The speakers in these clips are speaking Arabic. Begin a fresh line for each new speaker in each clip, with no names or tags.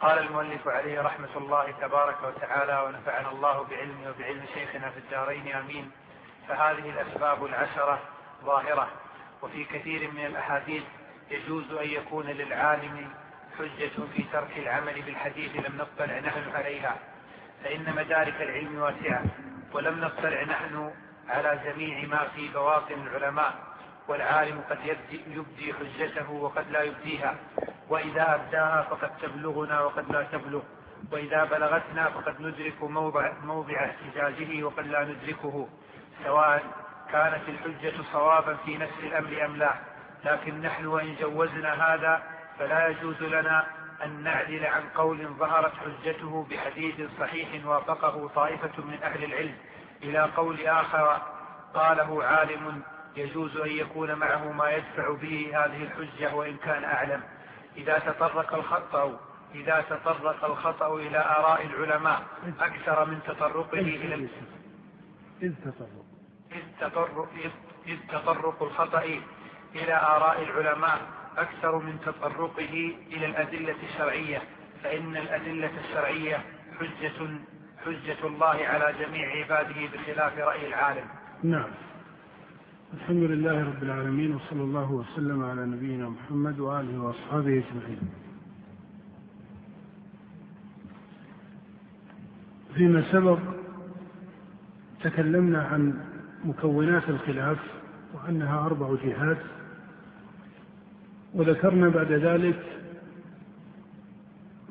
قال المؤلف عليه رحمة الله تبارك وتعالى ونفعنا الله بعلمه وبعلم شيخنا في الدارين آمين. فهذه الأسباب العشرة ظاهرة وفي كثير من الأحاديث يجوز أن يكون للعالم حجة في ترك العمل بالحديث لم نطلع نحن عليها فإن مدارك العلم واسعة ولم نطلع نحن على جميع ما في بواطن العلماء. والعالم قد يبدي, حجته وقد لا يبديها. وإذا أبداها فقد تبلغنا وقد لا تبلغ. وإذا بلغتنا فقد ندرك موضع, موضع احتجاجه وقد لا ندركه. سواء كانت الحجة صوابا في نفس الأمر أم لا. لكن نحن وإن جوزنا هذا فلا يجوز لنا أن نعدل عن قول ظهرت حجته بحديث صحيح وافقه طائفة من أهل العلم إلى قول آخر قاله عالم يجوز أن يكون معه ما يدفع به هذه الحجة وإن كان أعلم. إذا تطرق الخطأ إذا تطرق الخطأ إلى آراء العلماء أكثر من تطرقه إلى
إذ تطرق.
إذ تطرق, إذ تطرق الخطأ إلى آراء العلماء أكثر من تطرقه إلى الأدلة الشرعية. فإن الأدلة الشرعية حجة حجة الله على جميع عباده بخلاف رأي العالم.
نعم. الحمد لله رب العالمين وصلى الله وسلم على نبينا محمد وآله وأصحابه أجمعين. فيما سبق تكلمنا عن مكونات الخلاف وأنها أربع جهات وذكرنا بعد ذلك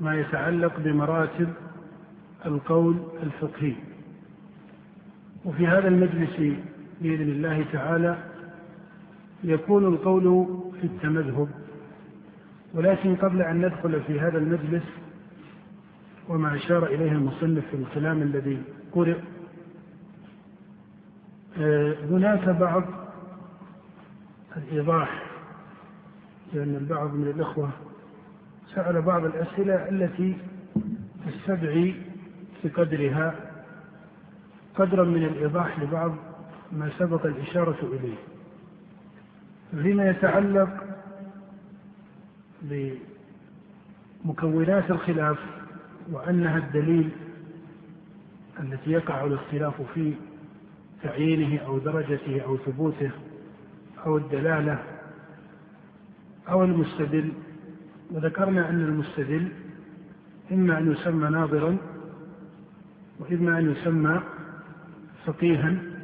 ما يتعلق بمراتب القول الفقهي. وفي هذا المجلس بإذن الله تعالى يكون القول في التمذهب ولكن قبل أن ندخل في هذا المجلس وما أشار إليه المصنف في الكلام الذي قرئ آه، هناك بعض الإيضاح لأن البعض من الإخوة سأل بعض الأسئلة التي تستدعي بقدرها قدرا من الإيضاح لبعض ما سبق الإشارة إليه. فيما يتعلق بمكونات الخلاف وأنها الدليل التي يقع الاختلاف في تعيينه أو درجته أو ثبوته أو الدلالة أو المستدل. وذكرنا أن المستدل إما أن يسمى ناظرا وإما أن يسمى فقيها.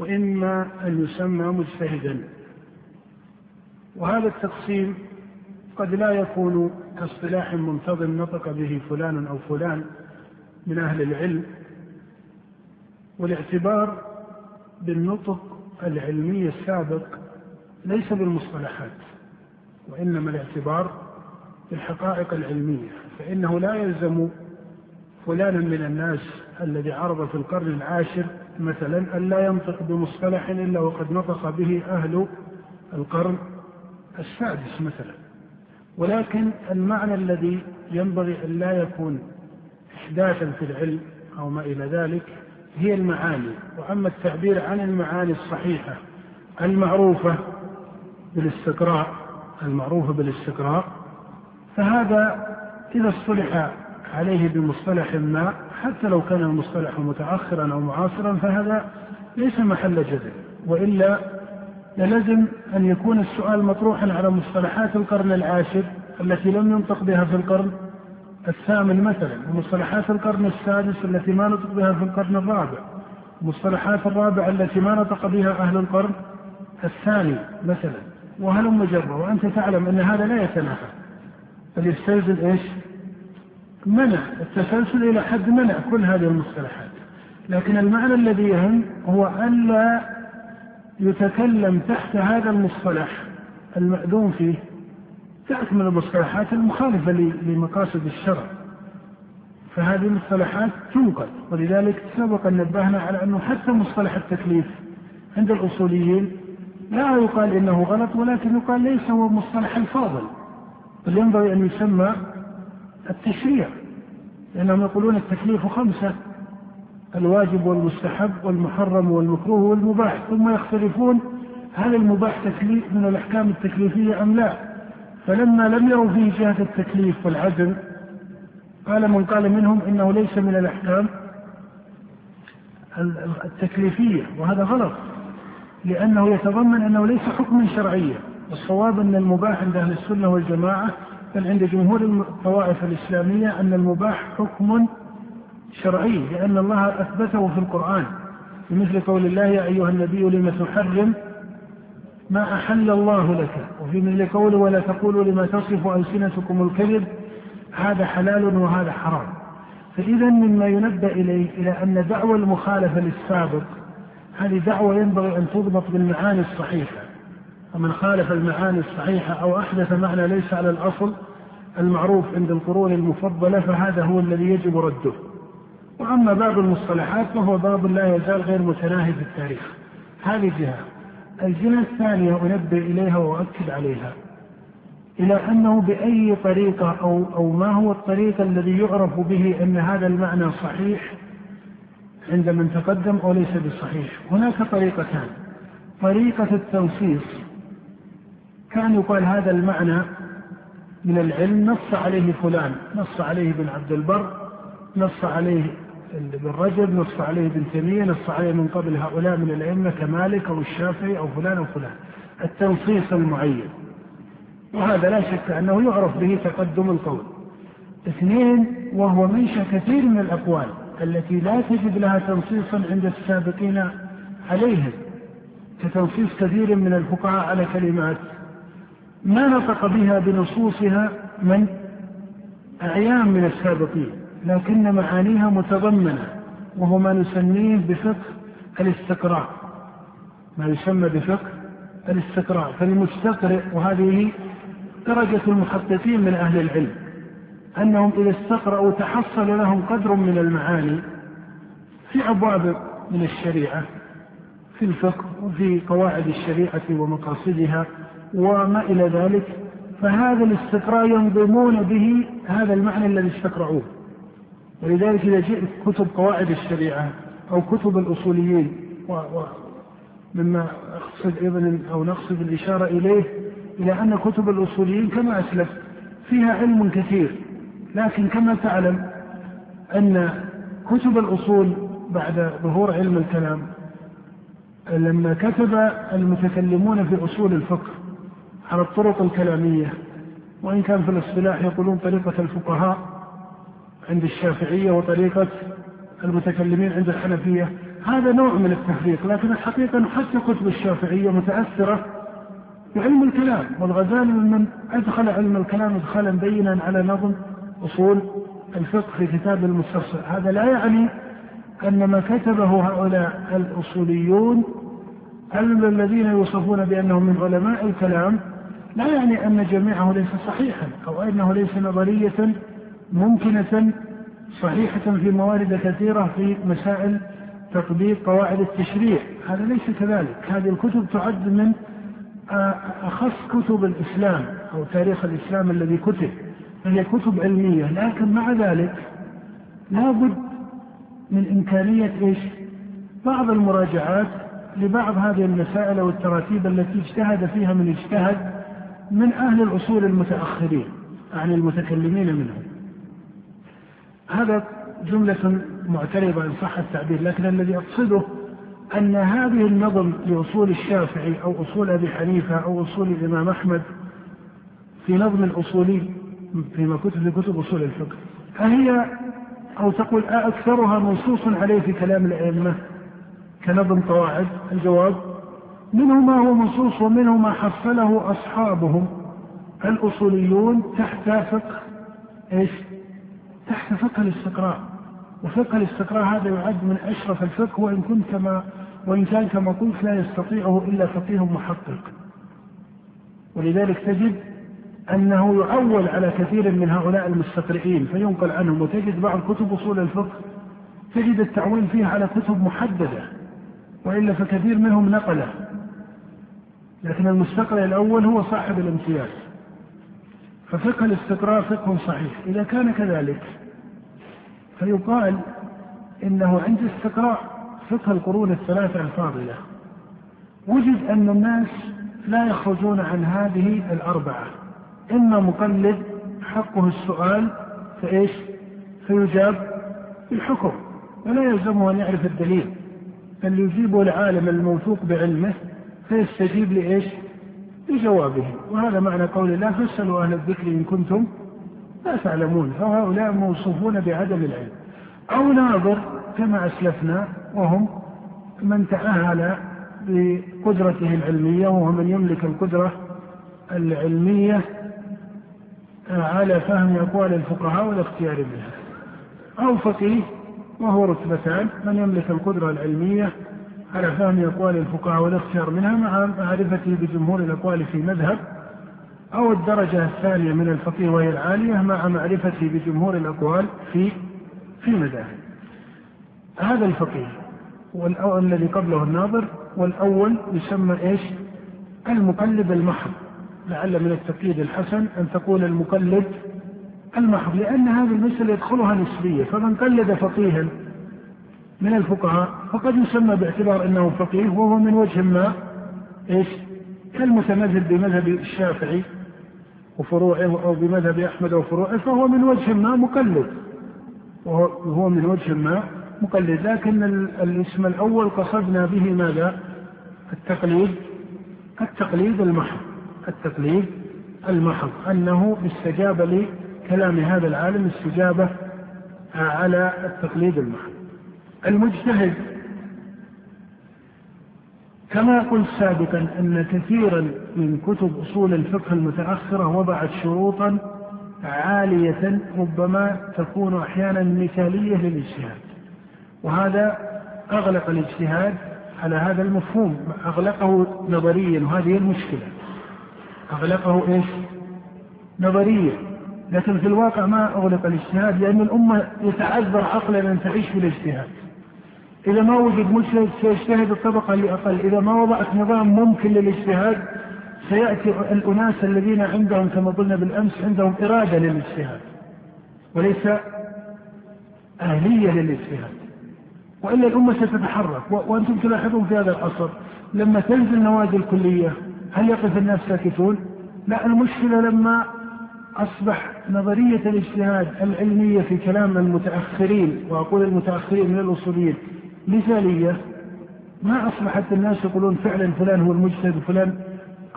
وإما أن يسمى مجتهدا. وهذا التقسيم قد لا يكون كاصطلاح منتظم نطق به فلان أو فلان من أهل العلم والاعتبار بالنطق العلمي السابق ليس بالمصطلحات وإنما الاعتبار بالحقائق العلمية فإنه لا يلزم فلانا من الناس الذي عرض في القرن العاشر مثلا أن لا ينطق بمصطلح إلا وقد نطق به أهل القرن السادس مثلا. ولكن المعنى الذي ينبغي أن لا يكون إحداثا في العلم أو ما إلى ذلك هي المعاني. وأما التعبير عن المعاني الصحيحة المعروفة بالاستقراء المعروفة بالاستقراء فهذا إذا اصطلح عليه بمصطلح ما حتى لو كان المصطلح متأخرا أو معاصرا فهذا ليس محل جدل وإلا لازم أن يكون السؤال مطروحا على مصطلحات القرن العاشر التي لم ينطق بها في القرن الثامن مثلا ومصطلحات القرن السادس التي ما نطق بها في القرن الرابع مصطلحات الرابع التي ما نطق بها أهل القرن الثاني مثلا. وهلم جرة وأنت تعلم أن هذا لا يتنافى. بل يستلزم إيش؟ منع التسلسل إلى حد منع كل هذه المصطلحات. لكن المعنى الذي يهم هو ألا يتكلم تحت هذا المصطلح المأذون فيه تأتي من المصطلحات المخالفة لمقاصد الشرع. فهذه المصطلحات تنقل ولذلك سبق أن نبهنا على أنه حتى مصطلح التكليف عند الأصوليين لا يقال إنه غلط ولكن يقال ليس هو مصطلح الفاضل. بل ينبغي أن يسمى التشريع لأنهم يقولون التكليف خمسة الواجب والمستحب والمحرم والمكروه والمباح ثم يختلفون هل المباح تكليف من الأحكام التكليفية أم لا. فلما لم يروا فيه جهة التكليف والعزم قال من قال منهم إنه ليس من الأحكام التكليفية وهذا غلط لأنه يتضمن أنه ليس حكما شرعيا والصواب أن المباح عند أهل السنة والجماعة بل عند جمهور الطوائف الإسلامية أن المباح حكم شرعي لأن الله أثبته في القرآن بمثل قول الله يا أيها النبي لم تحرم ما أحل الله لك؟ وفي مثل قوله ولا تقولوا لما تصف ألسنتكم الكذب هذا حلال وهذا حرام. فإذا مما ينبه إليه إلى أن دعوى المخالفة للسابق هذه دعوة ينبغي أن تضبط بالمعاني الصحيحة. ومن خالف المعاني الصحيحة أو أحدث معنى ليس على الأصل المعروف عند القرون المفضلة فهذا هو الذي يجب رده. وأما باب المصطلحات فهو باب لا يزال غير متناهي في التاريخ. هذه جهة. الجهة الثانية أنبه إليها وأؤكد عليها. إلى أنه بأي طريقة أو أو ما هو الطريق الذي يعرف به أن هذا المعنى صحيح عند من تقدم أو ليس بصحيح. هناك طريقتان. طريقة التنصيص. كان يقال هذا المعنى من العلم نص عليه فلان نص عليه ابن عبد البر نص عليه ابن رجب نص عليه ابن تيمية نص عليه من قبل هؤلاء من الأئمة كمالك أو الشافعي أو فلان أو فلان. التنصيص المعين. وهذا لا شك أنه يعرف به تقدم القول. اثنين وهو منشأ كثير من الأقوال التي لا تجد لها تنصيصا عند السابقين عليهم كتنصيص كثير من الفقهاء على كلمات ما نطق بها بنصوصها من أعيان من السابقين لكن معانيها متضمنة وهو ما نسميه بفقه الاستقراء. ما يسمى بفقه الاستقراء. فالمستقرئ وهذه درجة المحققين من أهل العلم أنهم إذا استقرأوا تحصل لهم قدر من المعاني في أبواب من الشريعة في الفقه وفي قواعد الشريعة ومقاصدها. وما إلى ذلك فهذا الاستقراء ينظمون به هذا المعنى الذي استقرأوه ولذلك إذا جئت كتب قواعد الشريعة أو كتب الأصوليين مما أقصد أيضا أو نقصد الإشارة إليه إلى أن كتب الأصوليين كما أسلف فيها علم كثير لكن كما تعلم أن كتب الأصول بعد ظهور علم الكلام لما كتب المتكلمون في أصول الفقه على الطرق الكلامية وإن كان في الاصطلاح يقولون طريقة الفقهاء عند الشافعية وطريقة المتكلمين عند الحنفية هذا نوع من التفريق لكن الحقيقة حتى كتب الشافعية متأثرة بعلم الكلام والغزالي من أدخل علم الكلام إدخالا بينا على نظم أصول الفقه في كتاب المستصل هذا لا يعني أن ما كتبه هؤلاء الأصوليون الذين يوصفون بأنهم من علماء الكلام لا يعني أن جميعه ليس صحيحا أو أنه ليس نظرية ممكنة صحيحة في موارد كثيرة في مسائل تطبيق قواعد التشريع. هذا ليس كذلك. هذه الكتب تعد من أخص كتب الإسلام أو تاريخ الإسلام الذي كتب. فهي كتب علمية لكن مع ذلك لابد من إمكانية إيش؟ بعض المراجعات لبعض هذه المسائل والتراتيب التي اجتهد فيها من اجتهد من أهل الأصول المتأخرين عن المتكلمين منهم. هذا جملة معترضة إن صح التعبير لكن الذي أقصده أن هذه النظم لأصول الشافعي أو أصول أبي حنيفة أو أصول الإمام أحمد في نظم الأصولي فيما كتب في كتب أصول الفقه أهي أو تقول أكثرها منصوص عليه في كلام الأئمة كنظم قواعد؟ الجواب منه ما هو منصوص ومنه ما حصله أصحابهم. الأصوليون تحت فقه إيش؟ تحت فقه الاستقراء. وفقه الاستقراء هذا يعد من أشرف الفقه وإن كنت كما وإن كان كما قلت لا يستطيعه إلا فقيه محقق. ولذلك تجد أنه يعول على كثير من هؤلاء المستقرئين فينقل عنهم. وتجد بعض كتب أصول الفقه تجد التعويل فيها على كتب محددة وإلا فكثير منهم نقلة. لكن المستقرئ الأول هو صاحب الامتياز. ففقه الاستقراء فقه صحيح. إذا كان كذلك فيقال إنه عند استقراء فقه القرون الثلاثة الفاضلة. وجد أن الناس لا يخرجون عن هذه الأربعة. إما مقلد حقه السؤال فإيش؟ فيجاب بالحكم ولا يلزمه أن يعرف الدليل. بل يجيبه العالم الموثوق بعلمه فيستجيب لإيش؟ لجوابه. وهذا معنى قول الله فاسألوا أهل الذكر إن كنتم لا تعلمون. فهؤلاء موصوفون بعدم العلم. أو ناظر كما أسلفنا وهم من تأهل بقدرته العلمية وهو من يملك القدرة العلمية على فهم أقوال الفقهاء والاختيار بها أو فقيه وهو رتبتان من يملك القدرة العلمية على فهم أقوال الفقهاء والاختيار منها مع معرفته بجمهور الأقوال في مذهب أو الدرجة الثانية من الفقيه وهي العالية مع معرفته بجمهور الأقوال في في مذاهب. هذا الفقيه والذي قبله الناظر والأول يسمى إيش؟ المقلد المحض. لعل من التقييد الحسن أن تقول المقلد المحض لأن هذه المسألة يدخلها نسبية فمن قلد فقيها من الفقهاء فقد يسمى باعتبار أنه فقيه وهو من وجه ما إيش؟ كالمتمثل بمذهب الشافعي وفروعه أو بمذهب أحمد وفروعه فهو من وجه ما مقلد. وهو من وجه ما مقلد. لكن الاسم الأول قصدنا به ماذا؟ التقليد التقليد المحض التقليد المحض أنه استجاب لكلام هذا العالم استجابة على التقليد المحض. المجتهد. كما قلت سابقا أن كثيرا من كتب أصول الفقه المتأخرة وضعت شروطا عالية ربما تكون أحيانا مثالية للاجتهاد. وهذا أغلق الاجتهاد على هذا المفهوم. أغلقه نظريا وهذه المشكلة. أغلقه إيش؟ نظريا. لكن في الواقع ما أغلق الاجتهاد لأن الأمة يتعذر عقلا أن تعيش في الاجتهاد. إذا ما وجد مجتهد سيجتهد الطبقة اللي أقل إذا ما وضعت نظام ممكن للاجتهاد سيأتي الأناس الذين عندهم كما قلنا بالأمس عندهم إرادة للاجتهاد وليس أهلية للاجتهاد. وإلا الأمة ستتحرك. وأنتم تلاحظون في هذا العصر لما تنزل نوادي الكلية هل يقف الناس ساكتون؟ لا المشكلة لما أصبح نظرية الاجتهاد العلمية في كلام المتأخرين وأقول المتأخرين من الأصوليين مثالية. ما أصبحت الناس يقولون فعلا فلان هو المجتهد وفلان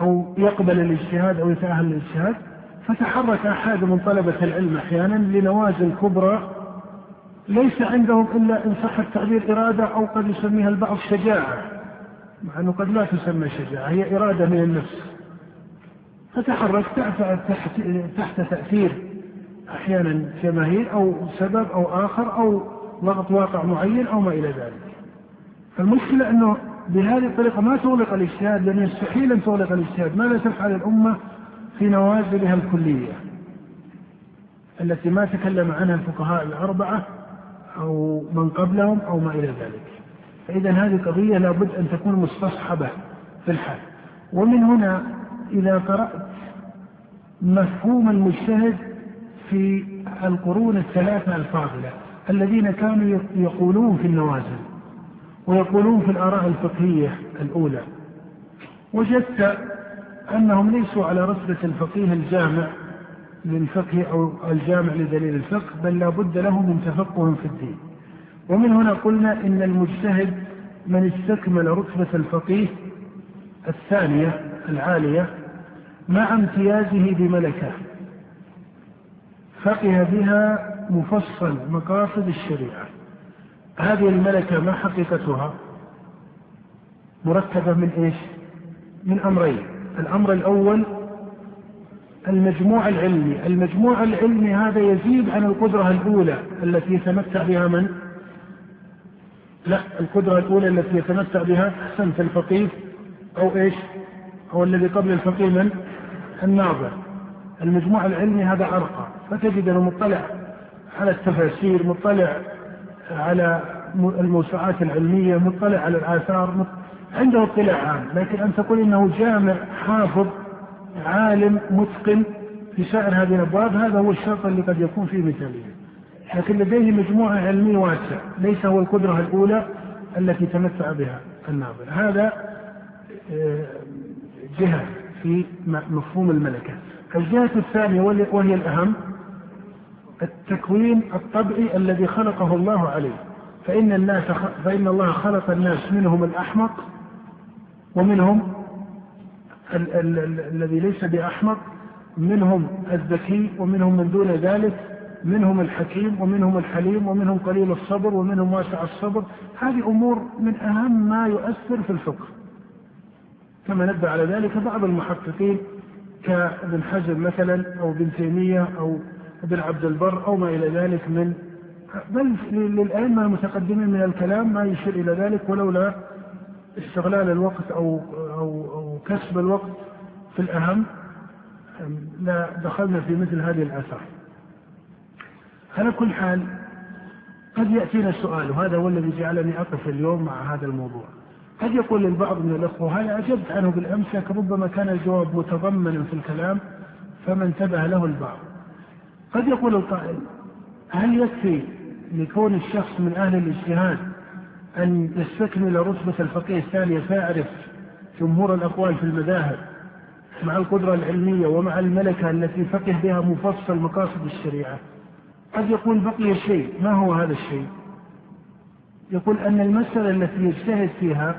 أو يقبل الاجتهاد أو يتأهل للاجتهاد. فتحرك أحد من طلبة العلم أحيانا لنوازل كبرى ليس عندهم إلا إن صح التعبير إرادة أو قد يسميها البعض شجاعة مع أنه قد لا تسمى شجاعة هي إرادة من النفس. فتحرك تحت تأثير أحيانا جماهير أو سبب أو آخر أو ضغط واقع معين أو ما إلى ذلك. فالمشكلة أنه بهذه الطريقة ما تغلق الإجتهاد لأن يستحيل أن تغلق الإجتهاد. ماذا تفعل الأمة في نوازلها الكلية التي ما تكلم عنها الفقهاء الأربعة أو من قبلهم أو ما إلى ذلك. فإذا هذه قضية لابد أن تكون مستصحبة في الحال. ومن هنا إذا قرأت مفهوم المجتهد في القرون الثلاثة الفاضلة. الذين كانوا يقولون في النوازل ويقولون في الآراء الفقهية الأولى. وجدت أنهم ليسوا على رتبة الفقيه الجامع للفقه أو الجامع لدليل الفقه بل لا بد له من تفقه في الدين. ومن هنا قلنا إن المجتهد من استكمل رتبة الفقيه الثانية العالية مع امتيازه بملكة. فقه بها مفصل مقاصد الشريعة. هذه الملكة ما حقيقتها؟ مركبة من إيش؟ من أمرين. الأمر الأول المجموع العلمي. المجموع العلمي هذا يزيد عن القدرة الأولى التي يتمتع بها من؟ لا القدرة الأولى التي يتمتع بها احسنت الفقيه أو إيش؟ أو الذي قبل الفقيه من؟ الناظر. المجموع العلمي هذا أرقى. فتجد أنه مطلع على التفاسير مطلع على الموسوعات العلمية مطلع على الآثار عنده اطلاع عام. لكن أن تقول إنه جامع حافظ عالم متقن في سائر هذه الأبواب هذا هو الشرط اللي قد يكون فيه مثالية. لكن لديه مجموعة علمية واسعة ليس هو القدرة الأولى التي تمتع بها الناظر. هذا آه، جهة في مفهوم الملكة الجهة الثانية وهي الأهم التكوين الطبعي الذي خلقه الله عليه. فإن الناس فإن الله خلق الناس منهم الأحمق ومنهم الذي ليس بأحمق منهم الذكي ومنهم من دون ذلك منهم الحكيم ومنهم الحليم ومنهم قليل الصبر ومنهم واسع الصبر. هذه أمور من أهم ما يؤثر في الفقه. كما نبه على ذلك بعض المحققين كابن حزم مثلا أو ابن تيمية أو ابن عبد البر أو ما إلى ذلك من بل للأئمة المتقدمين من الكلام ما يشير إلى ذلك ولولا استغلال الوقت أو أو أو كسب الوقت في الأهم لا دخلنا في مثل هذه الآثار. على كل حال قد يأتينا سؤال وهذا هو الذي جعلني أقف اليوم مع هذا الموضوع. قد يقول البعض من الأخوة هذا أجبت عنه بالأمس لكن ربما كان الجواب متضمنا في الكلام فما انتبه له البعض. قد يقول القائل هل يكفي لكون الشخص من أهل الاجتهاد أن يستكمل رتبة الفقيه الثانية فيعرف جمهور الأقوال في المذاهب مع القدرة العلمية ومع الملكة التي فقه بها مفصل مقاصد الشريعة؟ قد يقول بقي شيء ما هو هذا الشيء؟ يقول أن المسألة التي يجتهد فيها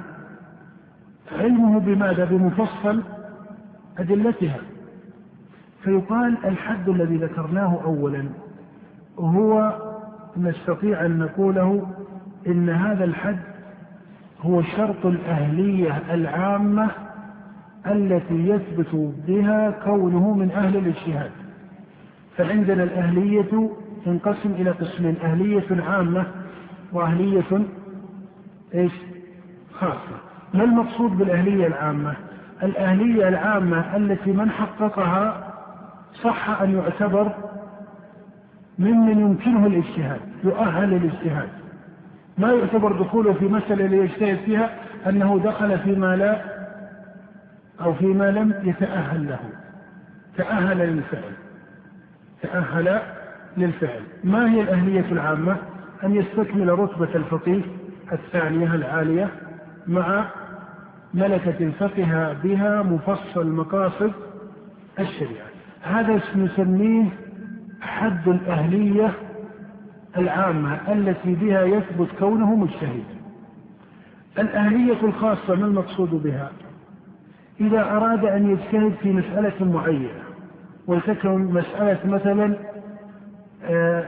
علمه بماذا؟ بمفصل أدلتها. فيقال الحد الذي ذكرناه أولا هو نستطيع أن نقوله إن هذا الحد هو شرط الأهلية العامة التي يثبت بها كونه من أهل الاجتهاد. فعندنا الأهلية تنقسم إلى قسمين أهلية عامة وأهلية إيش؟ خاصة. ما المقصود بالأهلية العامة؟ الأهلية العامة التي من حققها صح أن يعتبر ممن يمكنه الاجتهاد يؤهل للاجتهاد. ما يعتبر دخوله في مسألة ليجتهد فيها أنه دخل فيما لا أو فيما لم يتأهل له. تأهل للفعل. تأهل للفعل. ما هي الأهلية العامة؟ أن يستكمل رتبة الفقيه الثانية العالية مع ملكة فقه بها مفصل مقاصد الشريعة. هذا نسميه حد الأهلية العامة التي بها يثبت كونه مجتهد. الأهلية الخاصة ما المقصود بها؟ إذا أراد أن يجتهد في مسألة معينة ولتكن مسألة مثلا آه،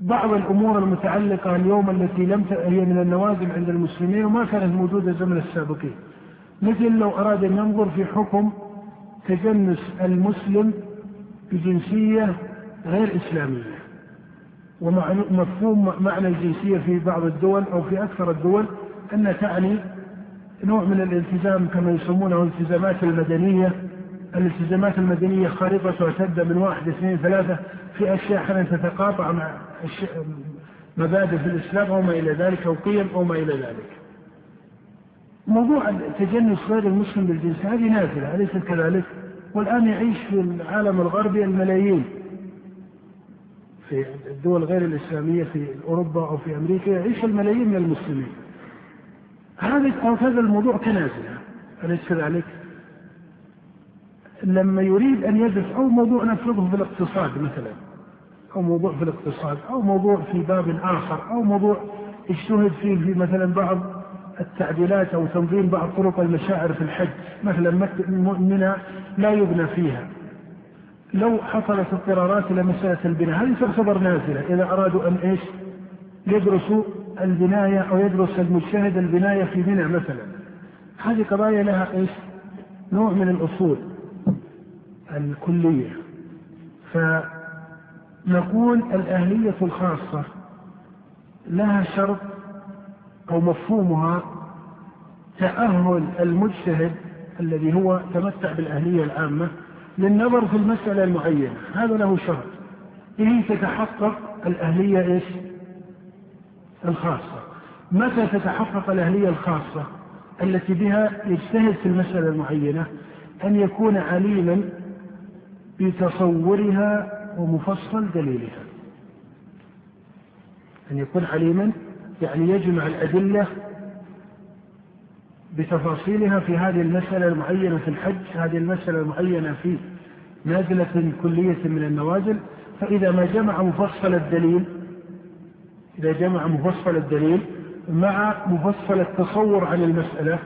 بعض الأمور المتعلقة اليوم التي لم هي من النوازل عند المسلمين وما كانت موجودة زمن السابقين. مثل لو أراد أن ينظر في حكم تجنس المسلم بجنسية غير إسلامية ومفهوم معنى الجنسية في بعض الدول أو في أكثر الدول أنها تعني نوع من الالتزام كما يسمونه الالتزامات المدنية. الالتزامات المدنية خارقة تبدأ من واحد اثنين ثلاثة في أشياء أحيانا تتقاطع مع مبادئ في الإسلام أو ما إلى ذلك أو قيم أو ما إلى ذلك. موضوع تجنس غير المسلم بالجنس هذه نازلة أليست كذلك؟ والآن يعيش في العالم الغربي الملايين في الدول غير الإسلامية في أوروبا أو في أمريكا يعيش الملايين من المسلمين هذا هذا الموضوع كنازلة أليس كذلك؟ لما يريد أن يدرس أو موضوع نفرضه في الاقتصاد مثلا أو موضوع في الاقتصاد أو موضوع في باب آخر أو موضوع اجتهد فيه في مثلا بعض التعديلات أو تنظيم بعض طرق المشاعر في الحج. مثلا منى لا يبنى فيها. لو حصلت اضطرارات إلى مسألة البناء هذه تعتبر نازلة. إذا أرادوا أن إيش؟ يدرسوا البناية أو يدرس المجتهد البناية في منى مثلا. هذه قضايا لها إيش؟ نوع من الأصول الكلية. فنقول الأهلية الخاصة لها شرط أو مفهومها تأهل المجتهد الذي هو تمتع بالأهلية العامة للنظر في المسألة المعينة. هذا له شرط. إيه تتحقق الأهلية إيش؟ الخاصة. متى تتحقق الأهلية الخاصة؟ التي بها يجتهد في المسألة المعينة أن يكون عليما بتصورها ومفصل دليلها. أن يكون عليما يعني يجمع الأدلة بتفاصيلها في هذه المسألة المعينة في الحج هذه المسألة المعينة في نازلة كلية من النوازل فإذا ما جمع مفصل الدليل إذا جمع مفصل الدليل مع مفصل التصور عن المسألة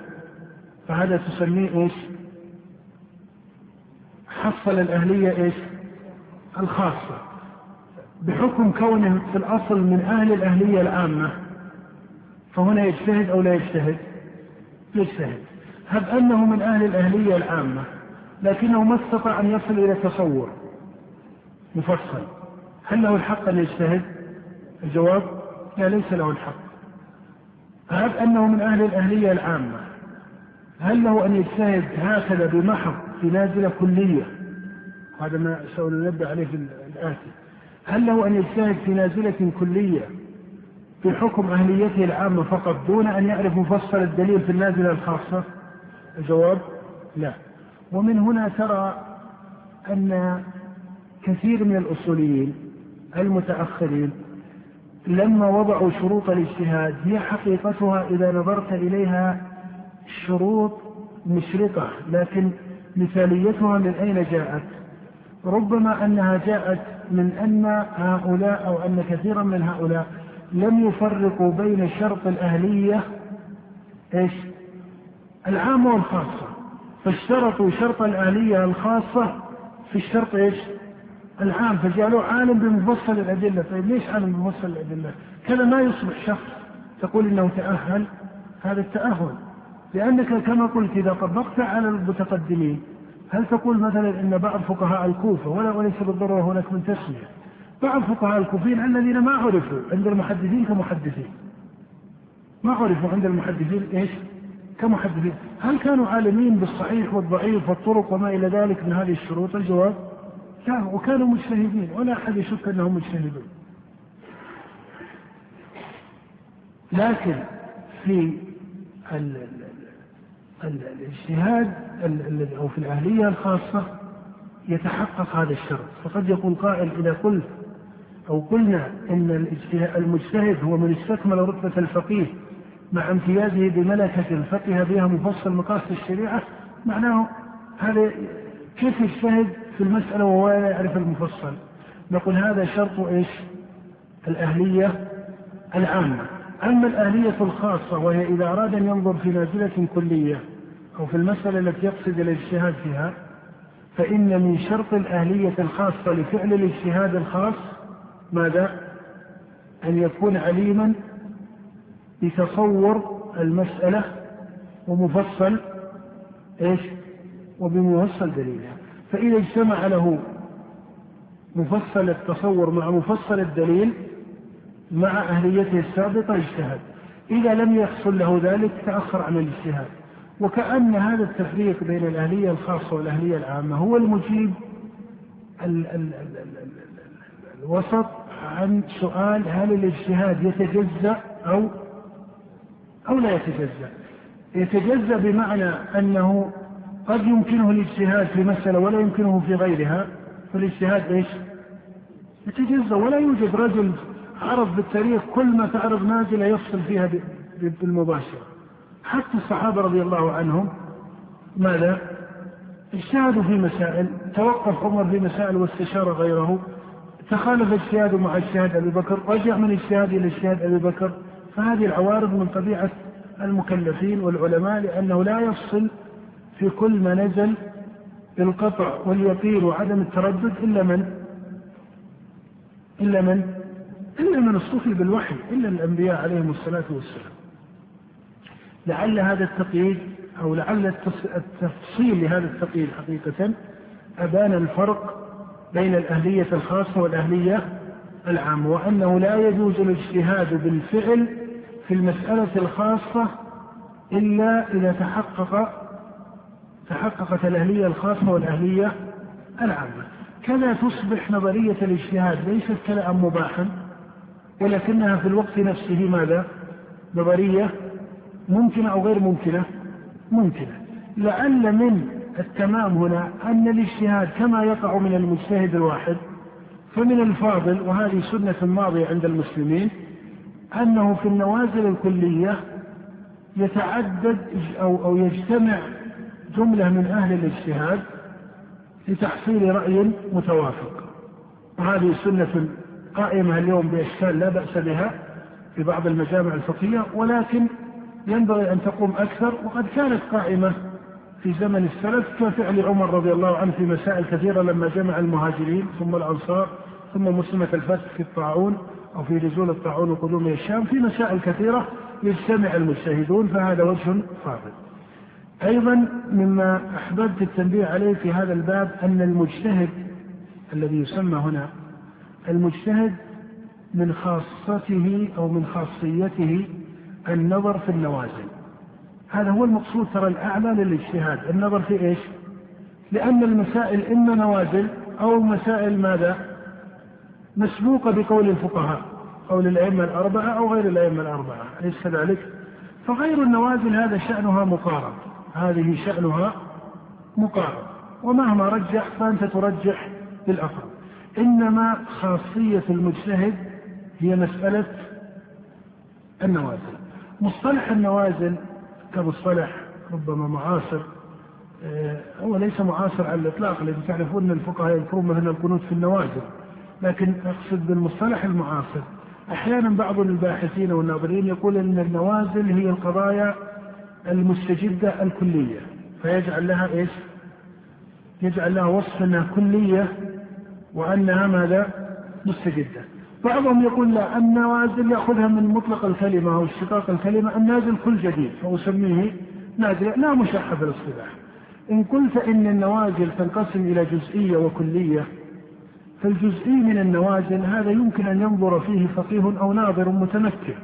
فهذا تسميه إيش؟ حصل الأهلية إيش؟ الخاصة بحكم كونه في الأصل من أهل الأهلية العامة فهنا يجتهد أو لا يجتهد؟ يجتهد. هب أنه من أهل الأهلية العامة لكنه ما استطاع أن يصل إلى تصور مفصل. هل له الحق أن يجتهد؟ الجواب لا ليس له الحق. هب أنه من أهل الأهلية العامة. هل له أن يجتهد هكذا بمحض في نازلة كلية؟ هذا ما سأنبه عليه في الآتي. هل له أن يجتهد في نازلة كلية؟ بحكم أهليته العامة فقط دون أن يعرف مفصل الدليل في النازلة الخاصة الجواب لا ومن هنا ترى أن كثير من الأصوليين المتأخرين لما وضعوا شروط الاجتهاد هي حقيقتها إذا نظرت إليها شروط مشرقة لكن مثاليتها من أين جاءت؟ ربما أنها جاءت من أن هؤلاء أو أن كثيرا من هؤلاء لم يفرقوا بين شرط الأهلية إيش؟ العامة والخاصة فاشترطوا شرط الآلية الخاصة في الشرط إيش؟ العام فجعلوه عالم بمفصل الأدلة طيب ليش عالم بمفصل الأدلة؟ كذا ما يصبح شخص تقول إنه تأهل هذا التأهل لأنك كما قلت إذا طبقت على المتقدمين هل تقول مثلا إن بعض فقهاء الكوفة ولا وليس بالضرورة هناك من تسمية بعض فقهاء الكوفيين الذين ما عرفوا عند المحدثين كمحدثين. ما عرفوا عند المحدثين إيش؟ كمحدثين. هل كانوا عالمين بالصحيح والضعيف والطرق وما إلى ذلك من هذه الشروط؟ الجواب لا وكانوا مجتهدين. ولا أحد يشك أنهم مجتهدون. لكن في الاجتهاد أو في الأهلية الخاصة يتحقق هذا الشرط. فقد يقول قائل إذا قلت أو قلنا أن المجتهد هو من استكمل رتبة الفقيه مع امتيازه بملكة فقه بها مفصل مقاصد الشريعة. معناه هذا كيف يجتهد في المسألة وهو لا يعرف المفصل؟ نقول هذا شرط إيش؟ الأهلية العامة. أما الأهلية الخاصة وهي إذا أراد أن ينظر في نازلة كلية أو في المسألة التي يقصد الاجتهاد فيها فإن من شرط الأهلية الخاصة لفعل الاجتهاد الخاص ماذا؟ أن يكون عليما بتصور المسألة ومفصل إيش؟ وبمفصل دليلها فإذا اجتمع له مفصل التصور مع مفصل الدليل مع أهليته السابقة اجتهد إذا لم يحصل له ذلك تأخر عن الاجتهاد وكأن هذا التفريق بين الأهلية الخاصة والأهلية العامة هو المجيب ال ال ال ال الوسط عن سؤال هل الاجتهاد يتجزأ أو أو لا يتجزأ؟ يتجزأ بمعنى أنه قد يمكنه الاجتهاد في مسألة ولا يمكنه في غيرها. فالاجتهاد إيش؟ يتجزأ. ولا يوجد رجل عرف بالتاريخ كل ما تعرض نازلة يفصل فيها بالمباشرة. حتى الصحابة رضي الله عنهم ماذا؟ اجتهدوا في مسائل توقف عمر في مسائل واستشار غيره. تخالف اجتهاده مع اجتهاد أبي بكر رجع من اجتهاد إلى اجتهاد أبي بكر فهذه العوارض من طبيعة المكلفين والعلماء لأنه لا يفصل في كل ما نزل بالقطع واليقين وعدم التردد إلا من؟ إلا من؟ إلا من اصطفي بالوحي إلا الأنبياء عليهم الصلاة والسلام. لعل هذا التقييد أو لعل التفصيل لهذا التقييد حقيقة أبان الفرق بين الأهلية الخاصة والأهلية العامة وأنه لا يجوز الاجتهاد بالفعل في المسألة الخاصة إلا إذا تحقق تحققت الأهلية الخاصة والأهلية العامة كذا تصبح نظرية الاجتهاد ليست كلام مباحا ولكنها في الوقت نفسه ماذا؟ نظرية ممكنة أو غير ممكنة؟ ممكنة لعل من التمام هنا أن الاجتهاد كما يقع من المجتهد الواحد فمن الفاضل وهذه سنة ماضية عند المسلمين أنه في النوازل الكلية يتعدد أو أو يجتمع جملة من أهل الاجتهاد لتحصيل رأي متوافق. وهذه سنة قائمة اليوم بأشكال لا بأس بها في بعض المجامع الفقهية ولكن ينبغي أن تقوم أكثر وقد كانت قائمة في زمن السلف كفعل عمر رضي الله عنه في مسائل كثيرة لما جمع المهاجرين ثم الأنصار ثم مسلمة الفتح في الطاعون أو في نزول الطاعون وقدوم الشام في مسائل كثيرة يجتمع المجتهدون فهذا وجه فاضل. أيضا مما أحببت التنبيه عليه في هذا الباب أن المجتهد الذي يسمى هنا المجتهد من خاصته أو من خاصيته النظر في النوازل هذا هو المقصود ترى الأعلى للاجتهاد. النظر في إيش؟ لأن المسائل إما نوازل أو مسائل ماذا؟ مسبوقة بقول الفقهاء قول الأئمة الأربعة أو غير الأئمة الأربعة أليس كذلك فغير النوازل هذا شأنها مقارب هذه شأنها مقارب. ومهما رجح فأنت ترجح بالأقرب إنما خاصية المجتهد هي مسألة النوازل مصطلح النوازل كمصطلح ربما معاصر. آه، هو ليس معاصر على الإطلاق لأن تعرفون الفقهاء يذكرون مثلا القنوت في النوازل. لكن أقصد بالمصطلح المعاصر. أحيانا بعض الباحثين والناظرين يقول أن النوازل هي القضايا المستجدة الكلية. فيجعل لها إيش؟ يجعل لها وصف أنها كلية وأنها ماذا؟ مستجدة. بعضهم يقول لا النوازل يأخذها من مطلق الكلمة أو اشتقاق الكلمة النازل كل جديد فأسميه نازل لا في الاصطلاح. إن قلت إن النوازل تنقسم إلى جزئية وكلية فالجزئي من النوازل هذا يمكن أن ينظر فيه فقيه أو ناظر متمكن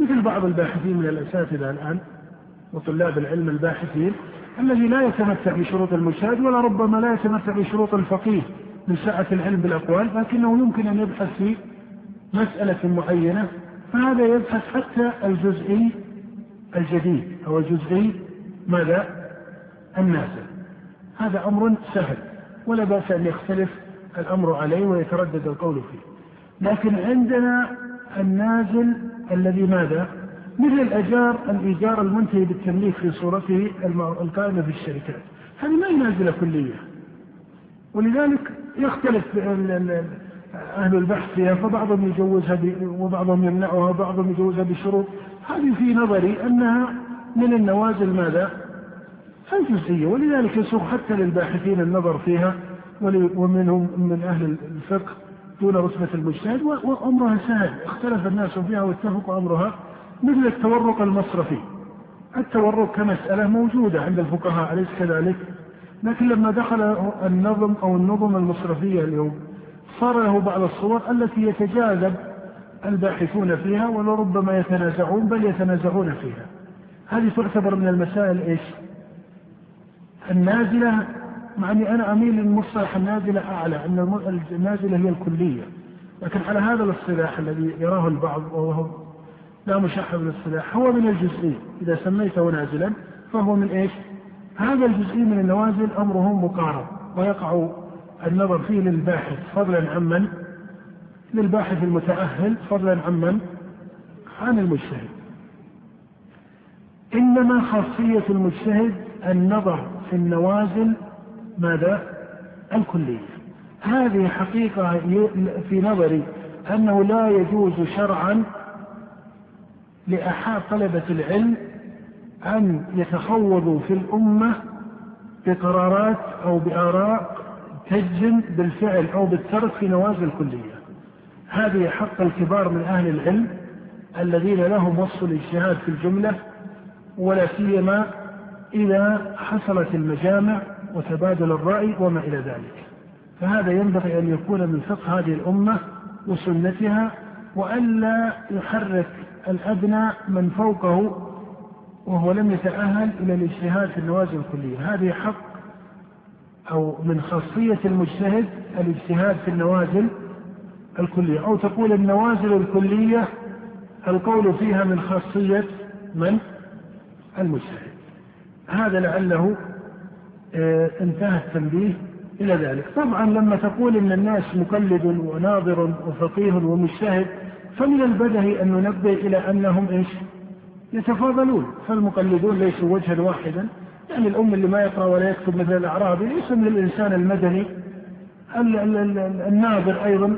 مثل بعض الباحثين من الأساتذة الآن وطلاب العلم الباحثين الذي لا يتمتع بشروط المجتهد ولا ربما لا يتمتع بشروط الفقيه من سعة العلم بالأقوال لكنه يمكن أن يبحث في مسألة معينة فهذا يبحث حتى الجزئي الجديد أو الجزئي ماذا؟ النازل هذا أمر سهل ولا بأس أن يختلف الأمر عليه ويتردد القول فيه لكن عندنا النازل الذي ماذا؟ مثل الأجار الإيجار المنتهي بالتمليك في صورته القائمة في الشركات هذه ما هي نازلة كلية ولذلك يختلف أهل البحث فيها فبعضهم يجوزها وبعضهم يمنعها وبعضهم يجوزها بشروط هذه في نظري أنها من النوازل ماذا؟ الجزئية ولذلك يسوق حتى للباحثين النظر فيها ومنهم من أهل الفقه دون رتبة المجتهد وأمرها سهل اختلف الناس فيها واتفقوا أمرها مثل التورق المصرفي التورق كمسألة موجودة عند الفقهاء أليس كذلك؟ لكن لما دخل النظم أو النظم المصرفية اليوم صار له بعض الصور التي يتجاذب الباحثون فيها ولربما يتنازعون بل يتنازعون فيها هذه تعتبر من المسائل إيش؟ النازلة مع أني أنا أميل للمصطلح النازلة أعلى أن النازلة هي الكلية لكن على هذا الاصطلاح الذي يراه البعض وهو لا مشحب بالاصطلاح هو من الجزئي إذا سميته نازلا فهو من إيش؟ هذا الجزئي من النوازل امره مقارب ويقع النظر فيه للباحث فضلا عمن للباحث المتأهل فضلا عمن عن المجتهد. إنما خاصية المجتهد النظر في النوازل ماذا؟ الكلية. هذه حقيقة في نظري أنه لا يجوز شرعا لأحد طلبة العلم أن يتخوضوا في الأمة بقرارات أو بآراء تجزم بالفعل أو بالترك في نوازل الكلية. هذه حق الكبار من أهل العلم الذين لهم وصف الاجتهاد في الجملة ولا سيما إذا حصلت المجامع وتبادل الرأي وما إلى ذلك. فهذا ينبغي أن يكون من فقه هذه الأمة وسنتها وألا يحرك الأدنى من فوقه وهو لم يتأهل إلى الاجتهاد في النوازل الكلية. هذه حق أو من خاصية المجتهد الاجتهاد في النوازل الكلية. أو تقول النوازل الكلية القول فيها من خاصية من؟ المجتهد. هذا لعله آه انتهى التنبيه إلى ذلك. طبعا لما تقول إن الناس مقلد وناظر وفقيه ومجتهد فمن البدهي أن ننبه إلى أنهم إيش؟ يتفاضلون. فالمقلدون ليسوا وجها واحدا يعني الأم اللي ما يقرأ ولا يكتب مثل الأعرابي ليس من الإنسان المدني. الناظر أيضا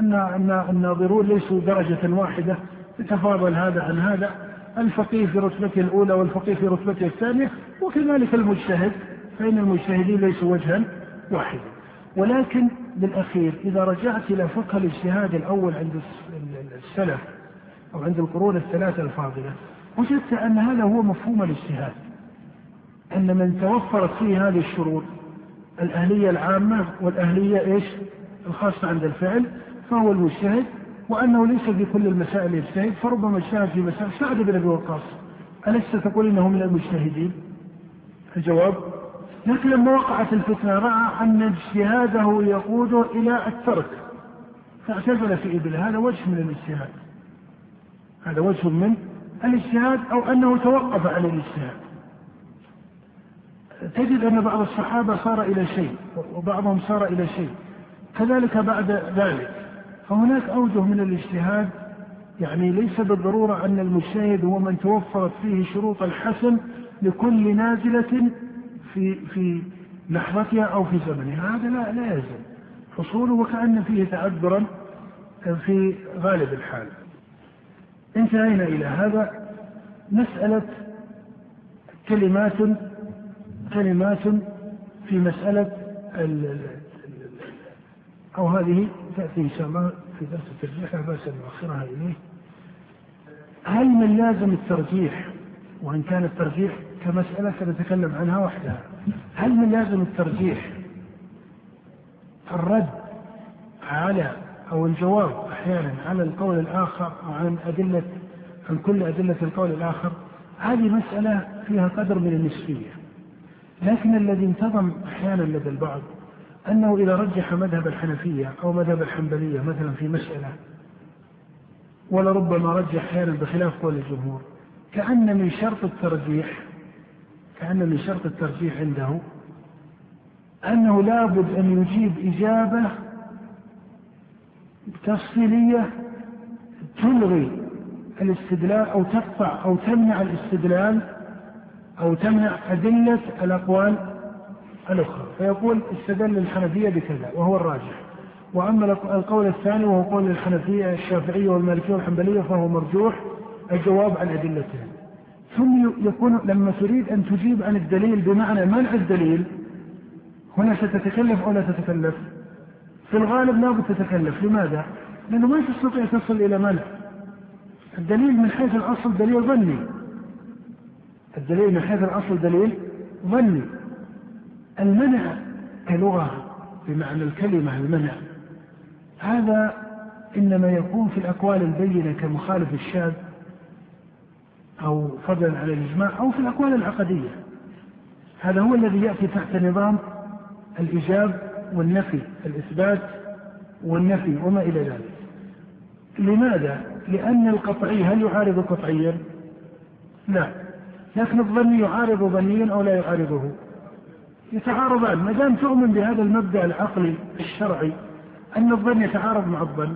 أن الناظرون ليسوا درجة واحدة. يتفاضل هذا عن هذا. الفقيه في رتبته الأولى والفقيه في رتبته الثانية وكذلك المجتهد. فإن المجتهدين ليسوا وجها واحدا. ولكن بالأخير إذا رجعت إلى فقه الاجتهاد الأول عند السلف أو عند القرون الثلاثة الفاضلة وجدت أن هذا هو مفهوم الاجتهاد. أن من توفرت فيه هذه الشروط الأهلية العامة والأهلية إيش؟ الخاصة عند الفعل فهو المجتهد وأنه ليس في كل المسائل يجتهد فربما اجتهد في مسائل. سعد بن أبي وقاص ألست تقول إنه من المجتهدين؟ الجواب لكن لما وقعت الفتنة رأى أن اجتهاده يقوده إلى الترك. فاعتزل في إبل هذا وجه من الاجتهاد. هذا وجه من الاجتهاد أو أنه توقف عن الاجتهاد. تجد أن بعض الصحابة صار إلى شيء وبعضهم صار إلى شيء. كذلك بعد ذلك فهناك أوجه من الاجتهاد يعني ليس بالضرورة أن المجتهد هو من توفرت فيه شروط الحسن لكل نازلة في في لحظتها أو في زمنها. هذا لا لا يلزم حصوله وكأن فيه تعذرا في غالب الحال. انتهينا إلى هذا. مسألة كلمات كلمات في مسألة أو هذه تأتي إن شاء الله في درس الترجيح لا بأس أن نؤخرها إليه. هل من لازم الترجيح وإن كان الترجيح كمسألة سنتكلم عنها وحدها هل من لازم الترجيح الرد على أو الجواب أحيانا على القول الآخر أو عن أدلة عن كل أدلة القول الآخر؟ هذه مسألة فيها قدر من النسبية. لكن الذي انتظم أحيانا لدى البعض أنه إذا رجح مذهب الحنفية أو مذهب الحنبلية مثلا في مسألة ولربما رجح أحيانا بخلاف قول الجمهور كأن من شرط الترجيح كأن من شرط الترجيح عنده أنه لابد أن يجيب إجابة تفصيلية تلغي الاستدلال أو تقطع أو تمنع الاستدلال أو تمنع أدلة الأقوال الأخرى. فيقول استدل الحنفية بكذا وهو الراجح. وأما القول الثاني وهو قول الحنفية الشافعية والمالكية والحنبلية فهو مرجوح الجواب عن أدلتهم. ثم يكون لما تريد أن تجيب عن الدليل بمعنى منع الدليل هنا ستتكلف أو لا تتكلف؟ في الغالب لابد تتكلف. لماذا؟ لأنه ما تستطيع تصل إلى منع. الدليل من حيث الأصل دليل ظني. الدليل من حيث الأصل دليل ظني المنع كلغة بمعنى الكلمة المنع هذا إنما يكون في الأقوال البينة كمخالف الشاذ أو فضلا على الإجماع أو في الأقوال العقدية هذا هو الذي يأتي تحت نظام الإيجاب والنفي الإثبات والنفي وما إلى ذلك لماذا؟ لأن القطعي هل يعارض قطعيا؟ لا لكن الظني يعارض ظنيا أو لا يعارضه يتعارضان ما دام تؤمن بهذا المبدأ العقلي الشرعي أن الظن يتعارض مع الظن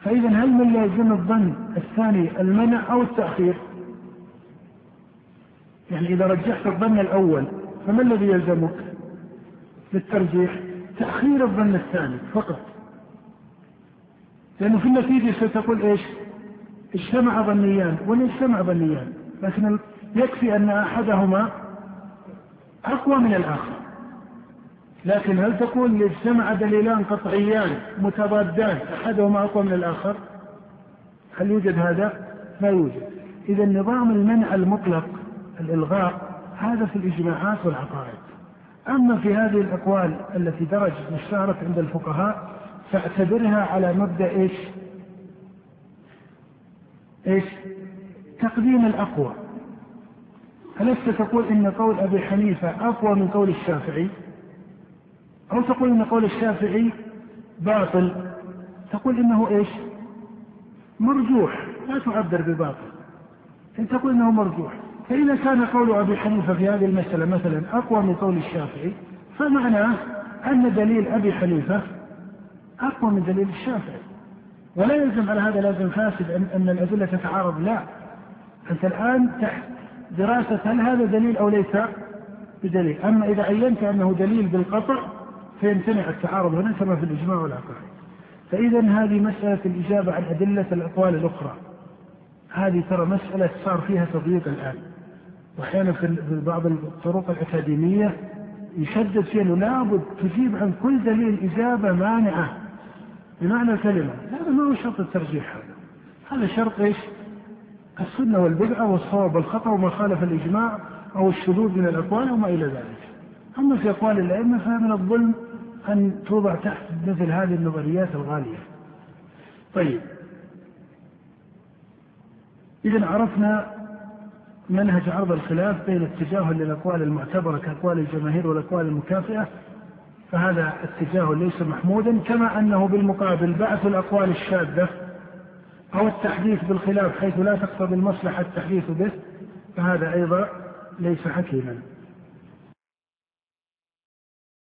فإذا هل من لازم الظن الثاني المنع أو التأخير؟ يعني إذا رجحت الظن الأول فما الذي يلزمك؟ للترجيح تأخير الظن الثاني فقط لأنه في النتيجة ستقول إيش؟ اجتمع ظنيان ولا اجتمع ظنيان لكن يكفي أن أحدهما أقوى من الآخر لكن هل تقول اجتمع دليلان قطعيان متضادان أحدهما أقوى من الآخر هل يوجد هذا؟ لا يوجد إذا نظام المنع المطلق الإلغاء هذا في الإجماعات والعقائد أما في هذه الأقوال التي درجت واشتهرت عند الفقهاء فاعتبرها على مبدأ إيش؟ إيش؟ تقديم الأقوى ألست تقول إن قول أبي حنيفة أقوى من قول الشافعي؟ أو تقول إن قول الشافعي باطل؟ تقول إنه إيش؟ مرجوح لا تعبر بباطل. أن تقول إنه مرجوح. فإذا كان قول أبي حنيفة في هذه المسألة مثلا أقوى من قول الشافعي فمعناه أن دليل أبي حنيفة أقوى من دليل الشافعي. ولا يلزم على هذا لازم فاسد أن الأدلة تتعارض لا. أنت الآن تحت دراسة هل هذا دليل أو ليس؟ بدليل. أما إذا عينت أنه دليل بالقطع فيمتنع التعارض هنا كما في الإجماع والعقائد. فإذا هذه مسألة الإجابة عن أدلة الأقوال الأخرى. هذه ترى مسألة صار فيها تضييق الآن. وأحيانا في بعض الطرق الأكاديمية يشدد فيها أنه لابد تجيب عن كل دليل إجابة مانعة. بمعنى الكلمة. هذا ما هو شرط الترجيح هذا. هذا شرط إيش؟ السنة والبدعة والصواب والخطأ وما خالف الإجماع أو الشذوذ من الأقوال وما إلى ذلك. أما في أقوال الأئمة فمن الظلم أن توضع تحت مثل هذه النظريات الغالية. طيب. إذا عرفنا منهج عرض الخلاف بين التجاهل للأقوال المعتبرة كأقوال الجماهير والأقوال المكافئة فهذا التجاهل ليس محمودا كما أنه بالمقابل بعث الأقوال الشاذة أو التحديث بالخلاف حيث لا تقتضي المصلحة التحديث به فهذا أيضا ليس حكيما.